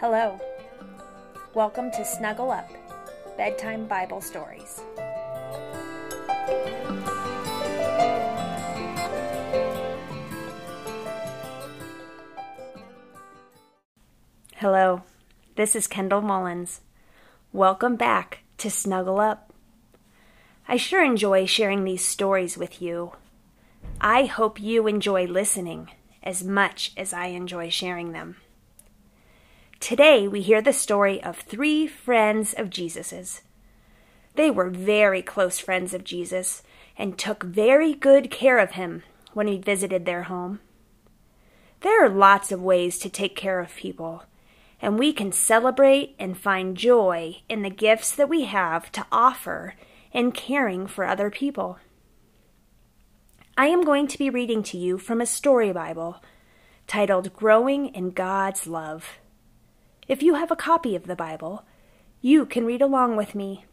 Hello. Welcome to Snuggle Up Bedtime Bible Stories. Hello, this is Kendall Mullins. Welcome back to Snuggle Up. I sure enjoy sharing these stories with you. I hope you enjoy listening as much as I enjoy sharing them. Today we hear the story of three friends of Jesus's. They were very close friends of Jesus and took very good care of him when he visited their home. There are lots of ways to take care of people, and we can celebrate and find joy in the gifts that we have to offer in caring for other people. I am going to be reading to you from a story Bible titled Growing in God's Love. If you have a copy of the Bible, you can read along with me.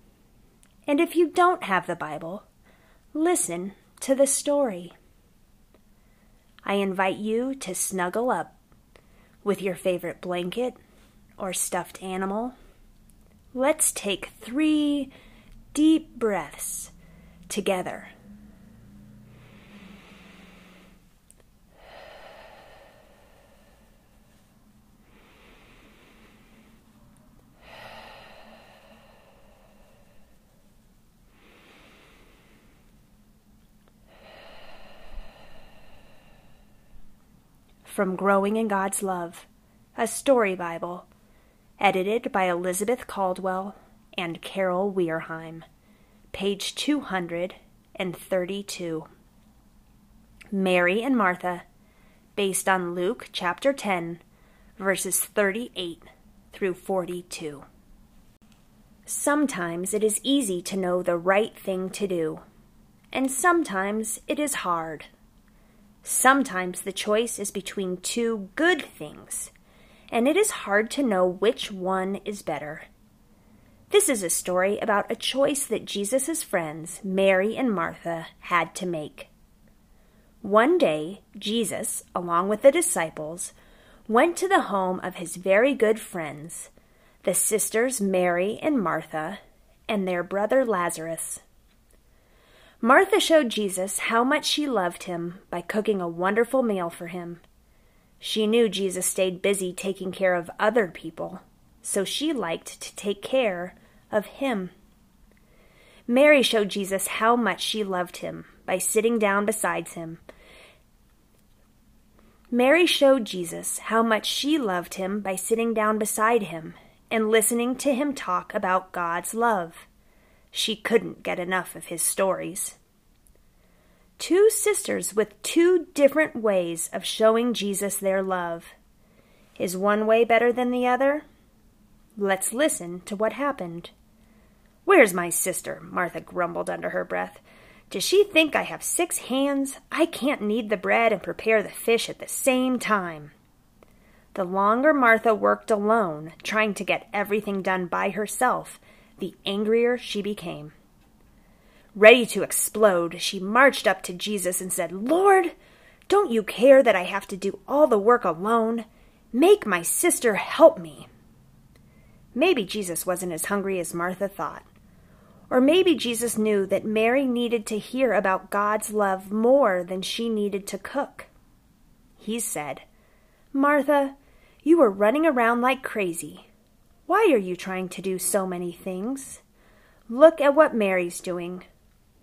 And if you don't have the Bible, listen to the story. I invite you to snuggle up with your favorite blanket or stuffed animal. Let's take three deep breaths together. From Growing in God's Love, a story Bible, edited by Elizabeth Caldwell and Carol Wehrheim, page 232. Mary and Martha, based on Luke chapter 10, verses 38 through 42. Sometimes it is easy to know the right thing to do, and sometimes it is hard. Sometimes the choice is between two good things, and it is hard to know which one is better. This is a story about a choice that Jesus' friends, Mary and Martha, had to make. One day, Jesus, along with the disciples, went to the home of his very good friends, the sisters Mary and Martha, and their brother Lazarus. Martha showed Jesus how much she loved him by cooking a wonderful meal for him. She knew Jesus stayed busy taking care of other people, so she liked to take care of him. Mary showed Jesus how much she loved him by sitting down beside him. Mary showed Jesus how much she loved him by sitting down beside him and listening to him talk about God's love. She couldn't get enough of his stories. Two sisters with two different ways of showing Jesus their love. Is one way better than the other? Let's listen to what happened. Where's my sister? Martha grumbled under her breath. Does she think I have six hands? I can't knead the bread and prepare the fish at the same time. The longer Martha worked alone, trying to get everything done by herself, the angrier she became. Ready to explode, she marched up to Jesus and said, Lord, don't you care that I have to do all the work alone? Make my sister help me. Maybe Jesus wasn't as hungry as Martha thought. Or maybe Jesus knew that Mary needed to hear about God's love more than she needed to cook. He said, Martha, you are running around like crazy. Why are you trying to do so many things? Look at what Mary's doing.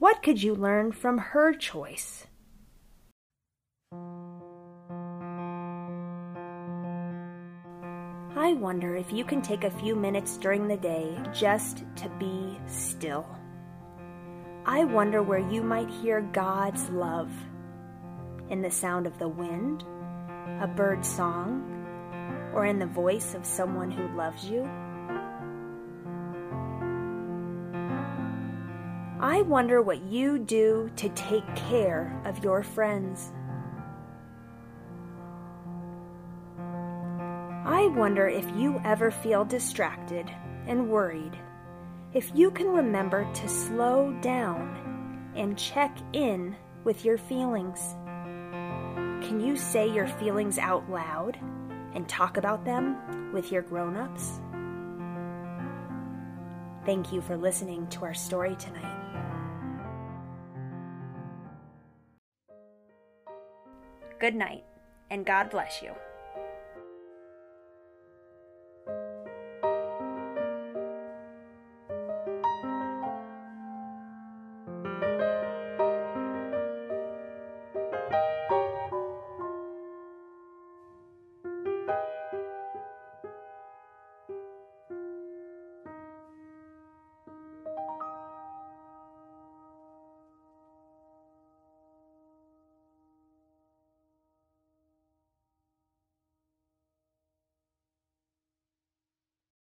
What could you learn from her choice? I wonder if you can take a few minutes during the day just to be still. I wonder where you might hear God's love. In the sound of the wind, a bird's song, or in the voice of someone who loves you? I wonder what you do to take care of your friends. I wonder if you ever feel distracted and worried, if you can remember to slow down and check in with your feelings. Can you say your feelings out loud and talk about them with your grown ups? Thank you for listening to our story tonight. Good night, and God bless you.